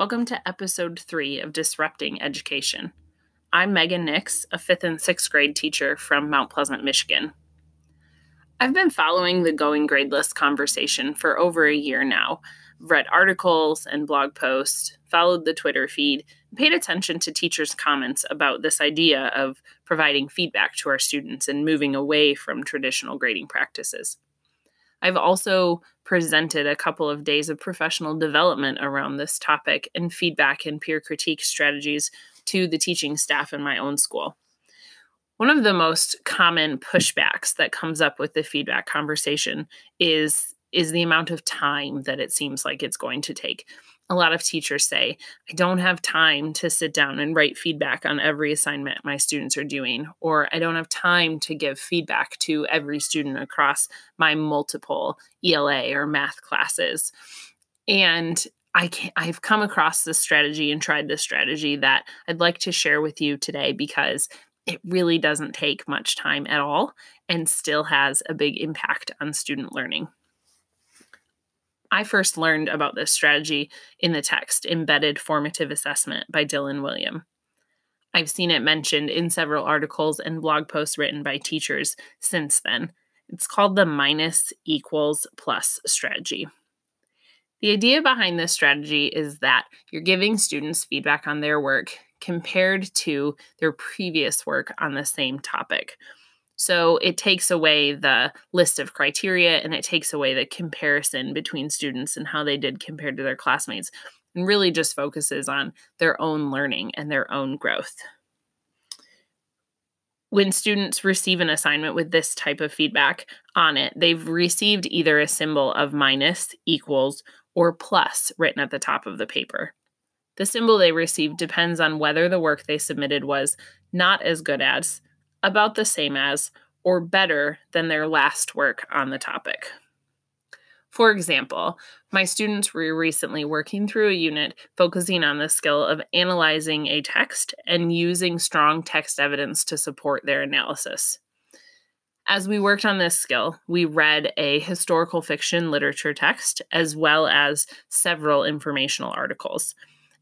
Welcome to episode three of Disrupting Education. I'm Megan Nix, a fifth and sixth grade teacher from Mount Pleasant, Michigan. I've been following the Going Gradeless conversation for over a year now. Read articles and blog posts, followed the Twitter feed, paid attention to teachers' comments about this idea of providing feedback to our students and moving away from traditional grading practices. I've also presented a couple of days of professional development around this topic and feedback and peer critique strategies to the teaching staff in my own school. One of the most common pushbacks that comes up with the feedback conversation is is the amount of time that it seems like it's going to take a lot of teachers say, I don't have time to sit down and write feedback on every assignment my students are doing, or I don't have time to give feedback to every student across my multiple ELA or math classes. And I can, I've come across this strategy and tried this strategy that I'd like to share with you today because it really doesn't take much time at all and still has a big impact on student learning. I first learned about this strategy in the text Embedded Formative Assessment by Dylan Wiliam. I've seen it mentioned in several articles and blog posts written by teachers since then. It's called the minus equals plus strategy. The idea behind this strategy is that you're giving students feedback on their work compared to their previous work on the same topic. So it takes away the list of criteria and it takes away the comparison between students and how they did compared to their classmates and really just focuses on their own learning and their own growth. When students receive an assignment with this type of feedback on it, they've received either a symbol of minus, equals, or plus written at the top of the paper. The symbol they received depends on whether the work they submitted was not as good as, about the same as, or better than their last work on the topic. For example, my students were recently working through a unit focusing on the skill of analyzing a text and using strong text evidence to support their analysis. As we worked on this skill, we read a historical fiction literature text as well as several informational articles.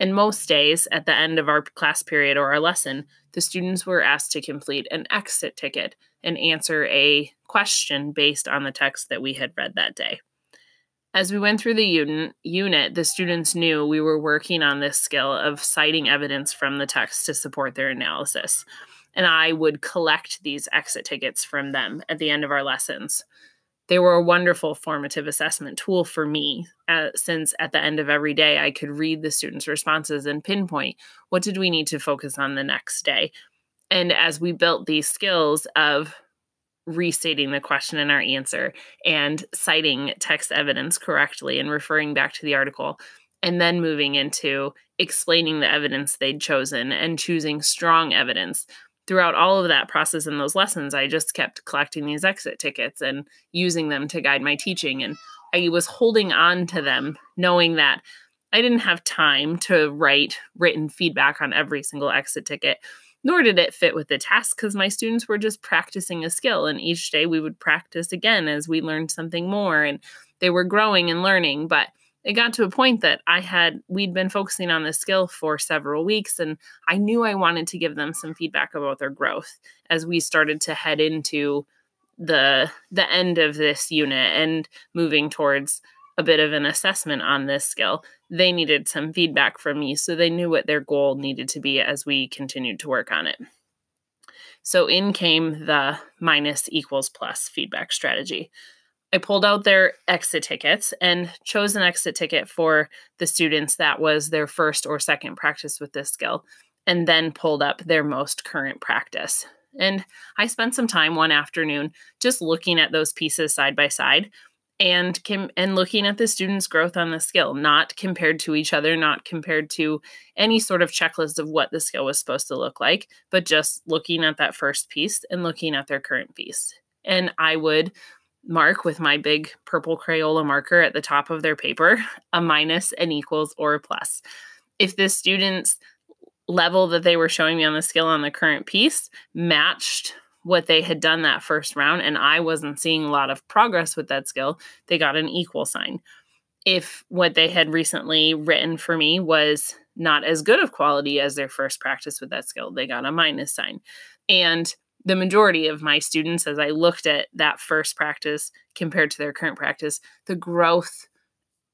And most days, at the end of our class period or our lesson, the students were asked to complete an exit ticket and answer a question based on the text that we had read that day. As we went through the unit, the students knew we were working on this skill of citing evidence from the text to support their analysis. And I would collect these exit tickets from them at the end of our lessons they were a wonderful formative assessment tool for me uh, since at the end of every day i could read the students responses and pinpoint what did we need to focus on the next day. And as we built these skills of restating the question and our answer and citing text evidence correctly and referring back to the article and then moving into explaining the evidence they'd chosen and choosing strong evidence throughout all of that process and those lessons, I just kept collecting these exit tickets and using them to guide my teaching. And I was holding on to them, knowing that I didn't have time to write written feedback on every single exit ticket, nor did it fit with the task because my students were just practicing a skill. And each day we would practice again as we learned something more and they were growing and learning. But it got to a point that I had we'd been focusing on this skill for several weeks and I knew I wanted to give them some feedback about their growth as we started to head into the the end of this unit and moving towards a bit of an assessment on this skill. They needed some feedback from me so they knew what their goal needed to be as we continued to work on it. So in came the minus equals plus feedback strategy. I pulled out their exit tickets and chose an exit ticket for the students that was their first or second practice with this skill, and then pulled up their most current practice. And I spent some time one afternoon just looking at those pieces side by side and and looking at the students' growth on the skill, not compared to each other, not compared to any sort of checklist of what the skill was supposed to look like, but just looking at that first piece and looking at their current piece. And I would mark with my big purple Crayola marker at the top of their paper a minus, an equals, or a plus. If the student's level that they were showing me on the skill on the current piece matched what they had done that first round and I wasn't seeing a lot of progress with that skill, they got an equal sign. if what they had recently written for me was not as good of quality as their first practice with that skill, they got a minus sign. And the majority of my students, as I looked at that first practice compared to their current practice, the growth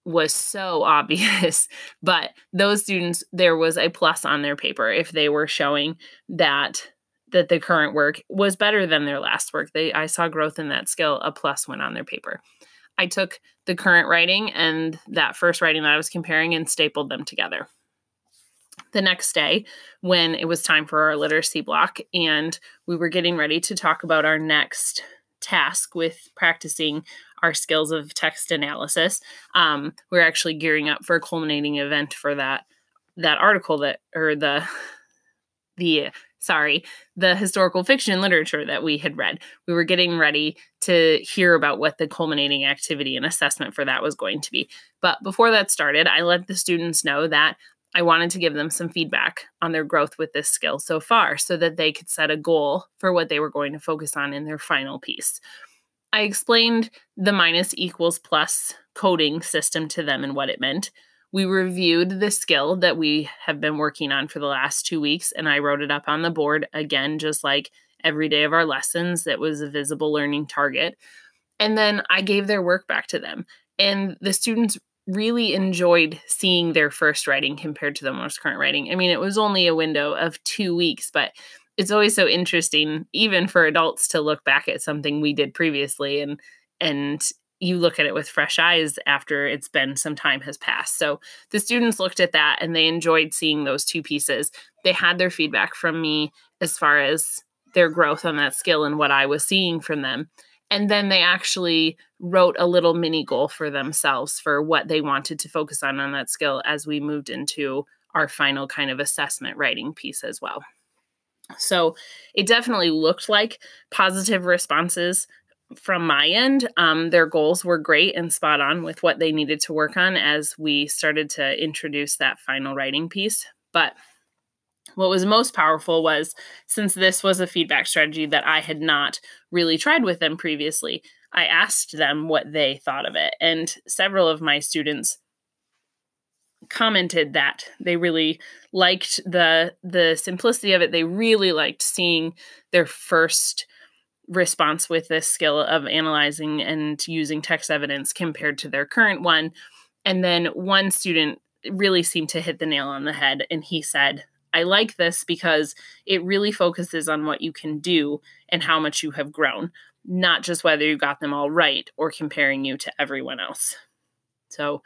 was so obvious. But those students, there was a plus on their paper if they were showing that that the current work was better than their last work. They I saw growth in that skill, a plus went on their paper. I took the current writing and that first writing that I was comparing and stapled them together. The next day, when it was time for our literacy block and we were getting ready to talk about our next task with practicing our skills of text analysis, um, we're actually gearing up for a culminating event for that that article that or the the sorry, the historical fiction literature that we had read. We were getting ready to hear about what the culminating activity and assessment for that was going to be. But before that started, I let the students know that I wanted to give them some feedback on their growth with this skill so far so that they could set a goal for what they were going to focus on in their final piece. I explained the minus equals plus coding system to them and what it meant. We reviewed the skill that we have been working on for the last two weeks, and I wrote it up on the board again, just like every day of our lessons. That was a visible learning target. And then I gave their work back to them. And the students really enjoyed seeing their first writing compared to the most current writing. I mean, it was only a window of two weeks, but it's always so interesting, even for adults, to look back at something we did previously and and you look at it with fresh eyes after it's been some time has passed. So the students looked at that and they enjoyed seeing those two pieces. They had their feedback from me as far as their growth on that skill and what I was seeing from them. And then they actually wrote a little mini goal for themselves for what they wanted to focus on on that skill as we moved into our final kind of assessment writing piece as well. So it definitely looked like positive responses from my end, um, their goals were great and spot on with what they needed to work on as we started to introduce that final writing piece. But what was most powerful was since this was a feedback strategy that I had not really tried with them previously, I asked them what they thought of it. And several of my students commented that they really liked the the simplicity of it. They really liked seeing their first response with this skill of analyzing and using text evidence compared to their current one. And then one student really seemed to hit the nail on the head, and he said, I like this because it really focuses on what you can do and how much you have grown, not just whether you got them all right or comparing you to everyone else. So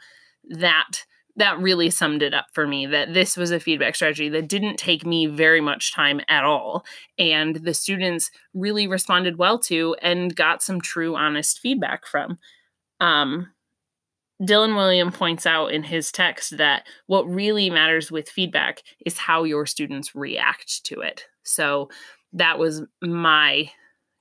that that really summed it up for me that this was a feedback strategy that didn't take me very much time at all. And the students really responded well to and got some true, honest feedback from. Um, Dylan Wiliam points out in his text that what really matters with feedback is how your students react to it. So that was my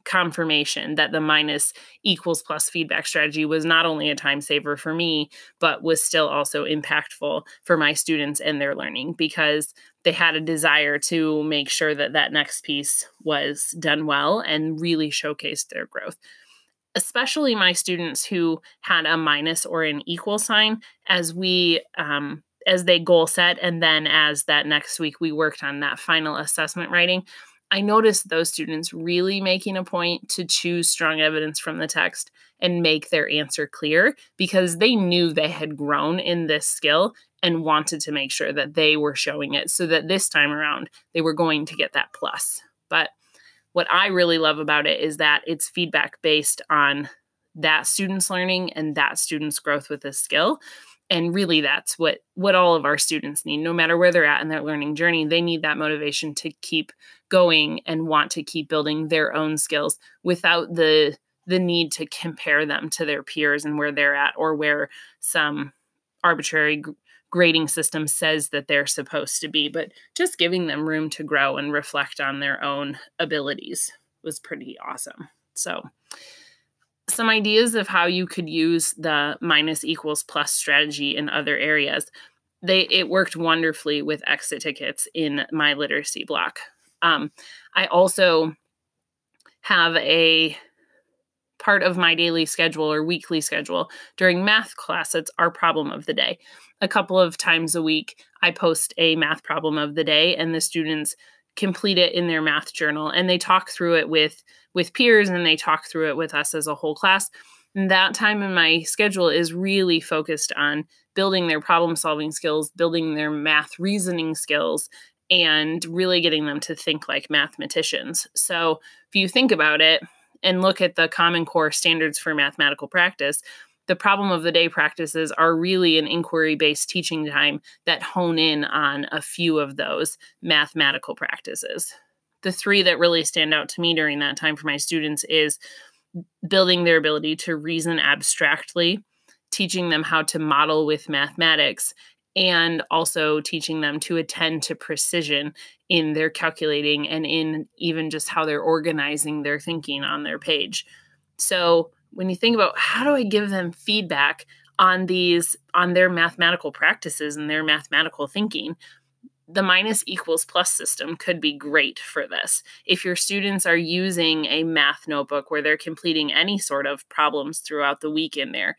confirmation that the minus equals plus feedback strategy was not only a time saver for me, but was still also impactful for my students and their learning because they had a desire to make sure that that next piece was done well and really showcased their growth. Especially my students who had a minus or an equal sign as we um, as they goal set and then as that next week we worked on that final assessment writing I noticed those students really making a point to choose strong evidence from the text and make their answer clear because they knew they had grown in this skill and wanted to make sure that they were showing it so that this time around they were going to get that plus. But what I really love about it is that it's feedback based on that student's learning and that student's growth with this skill. And really that's what what all of our students need. No matter where they're at in their learning journey they need that motivation to keep going and want to keep building their own skills without the the need to compare them to their peers and where they're at or where some arbitrary grading system says that they're supposed to be but just giving them room to grow and reflect on their own abilities was pretty awesome so some ideas of how you could use the minus equals plus strategy in other areas. They it worked wonderfully with exit tickets in my literacy block. Um, I also have a part of my daily schedule or weekly schedule. During math class, it's our problem of the day. A couple of times a week, I post a math problem of the day, and the students complete it in their math journal and they talk through it with with peers and they talk through it with us as a whole class and that time in my schedule is really focused on building their problem solving skills building their math reasoning skills and really getting them to think like mathematicians so if you think about it and look at the Common Core standards for mathematical practice, the problem of the day practices are really an inquiry based teaching time that hone in on a few of those mathematical practices. The three that really stand out to me during that time for my students is building their ability to reason abstractly, teaching them how to model with mathematics, and also teaching them to attend to precision in their calculating and in even just how they're organizing their thinking on their page. So, when you think about how do I give them feedback on these on their mathematical practices and their mathematical thinking, the minus equals plus system could be great for this. If your students are using a math notebook where they're completing any sort of problems throughout the week in there,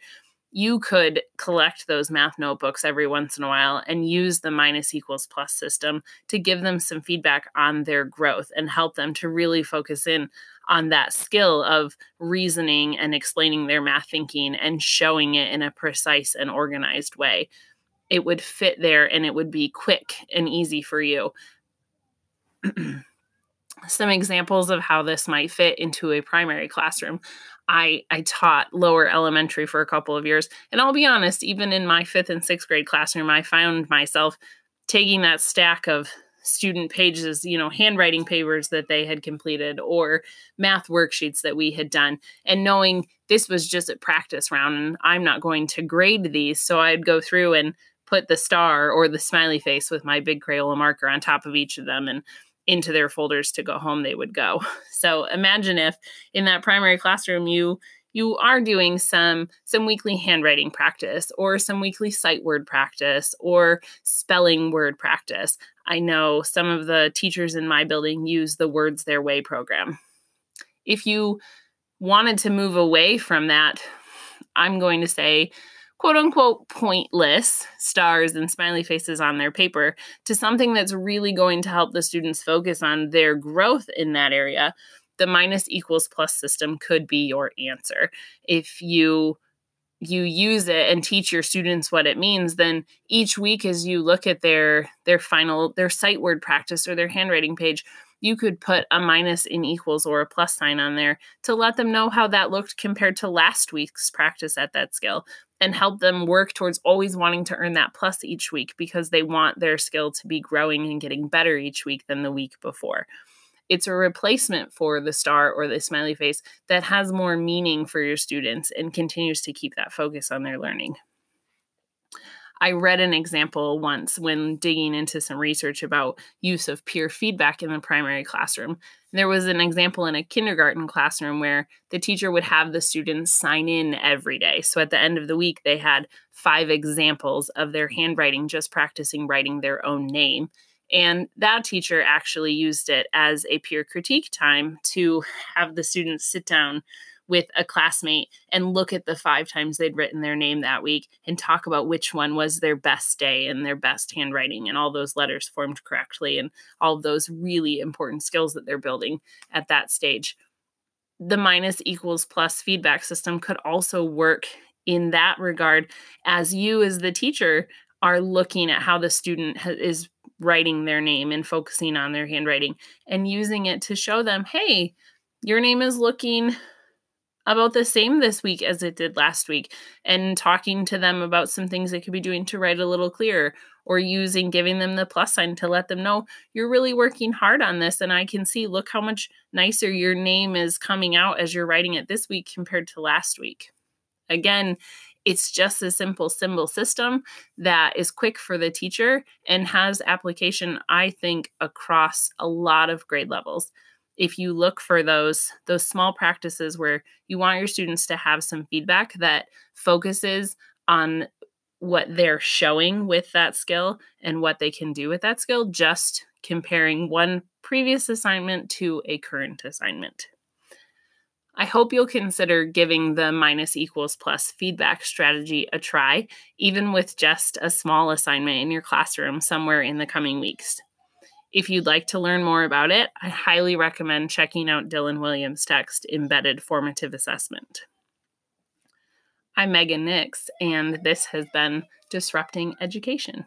you could collect those math notebooks every once in a while and use the minus equals plus system to give them some feedback on their growth and help them to really focus in on that skill of reasoning and explaining their math thinking and showing it in a precise and organized way. It would fit there and it would be quick and easy for you. some examples of how this might fit into a primary classroom. I I taught lower elementary for a couple of years, and I'll be honest, even in my 5th and 6th grade classroom, I found myself taking that stack of student pages, you know, handwriting papers that they had completed or math worksheets that we had done and knowing this was just a practice round and I'm not going to grade these, so I'd go through and put the star or the smiley face with my big Crayola marker on top of each of them and into their folders to go home they would go. So imagine if in that primary classroom you you are doing some some weekly handwriting practice or some weekly sight word practice or spelling word practice. I know some of the teachers in my building use the words their way program. If you wanted to move away from that i'm going to say quote unquote pointless stars and smiley faces on their paper to something that's really going to help the students focus on their growth in that area, the minus equals plus system could be your answer. If you you use it and teach your students what it means then each week as you look at their their final their sight word practice or their handwriting page you could put a minus in equals or a plus sign on there to let them know how that looked compared to last week's practice at that skill and help them work towards always wanting to earn that plus each week because they want their skill to be growing and getting better each week than the week before. It's a replacement for the star or the smiley face that has more meaning for your students and continues to keep that focus on their learning. I read an example once when digging into some research about use of peer feedback in the primary classroom. There was an example in a kindergarten classroom where the teacher would have the students sign in every day. So at the end of the week, they had five examples of their handwriting, just practicing writing their own name. And that teacher actually used it as a peer critique time to have the students sit down with a classmate and look at the five times they'd written their name that week and talk about which one was their best day and their best handwriting and all those letters formed correctly and all those really important skills that they're building at that stage. The minus equals plus feedback system could also work in that regard as you, as the teacher, are looking at how the student ha- is writing their name and focusing on their handwriting and using it to show them, hey, your name is looking about the same this week as it did last week and talking to them about some things they could be doing to write a little clearer or using giving them the plus sign to let them know you're really working hard on this and I can see look how much nicer your name is coming out as you're writing it this week compared to last week. Again, it's just a simple symbol system that is quick for the teacher and has application I think across a lot of grade levels if you look for those those small practices where you want your students to have some feedback that focuses on what they're showing with that skill and what they can do with that skill just comparing one previous assignment to a current assignment I hope you'll consider giving the minus equals plus feedback strategy a try, even with just a small assignment in your classroom somewhere in the coming weeks. If you'd like to learn more about it, I highly recommend checking out Dylan Wiliam's text, Embedded Formative Assessment. I'm Megan Nix, and this has been Disrupting Education.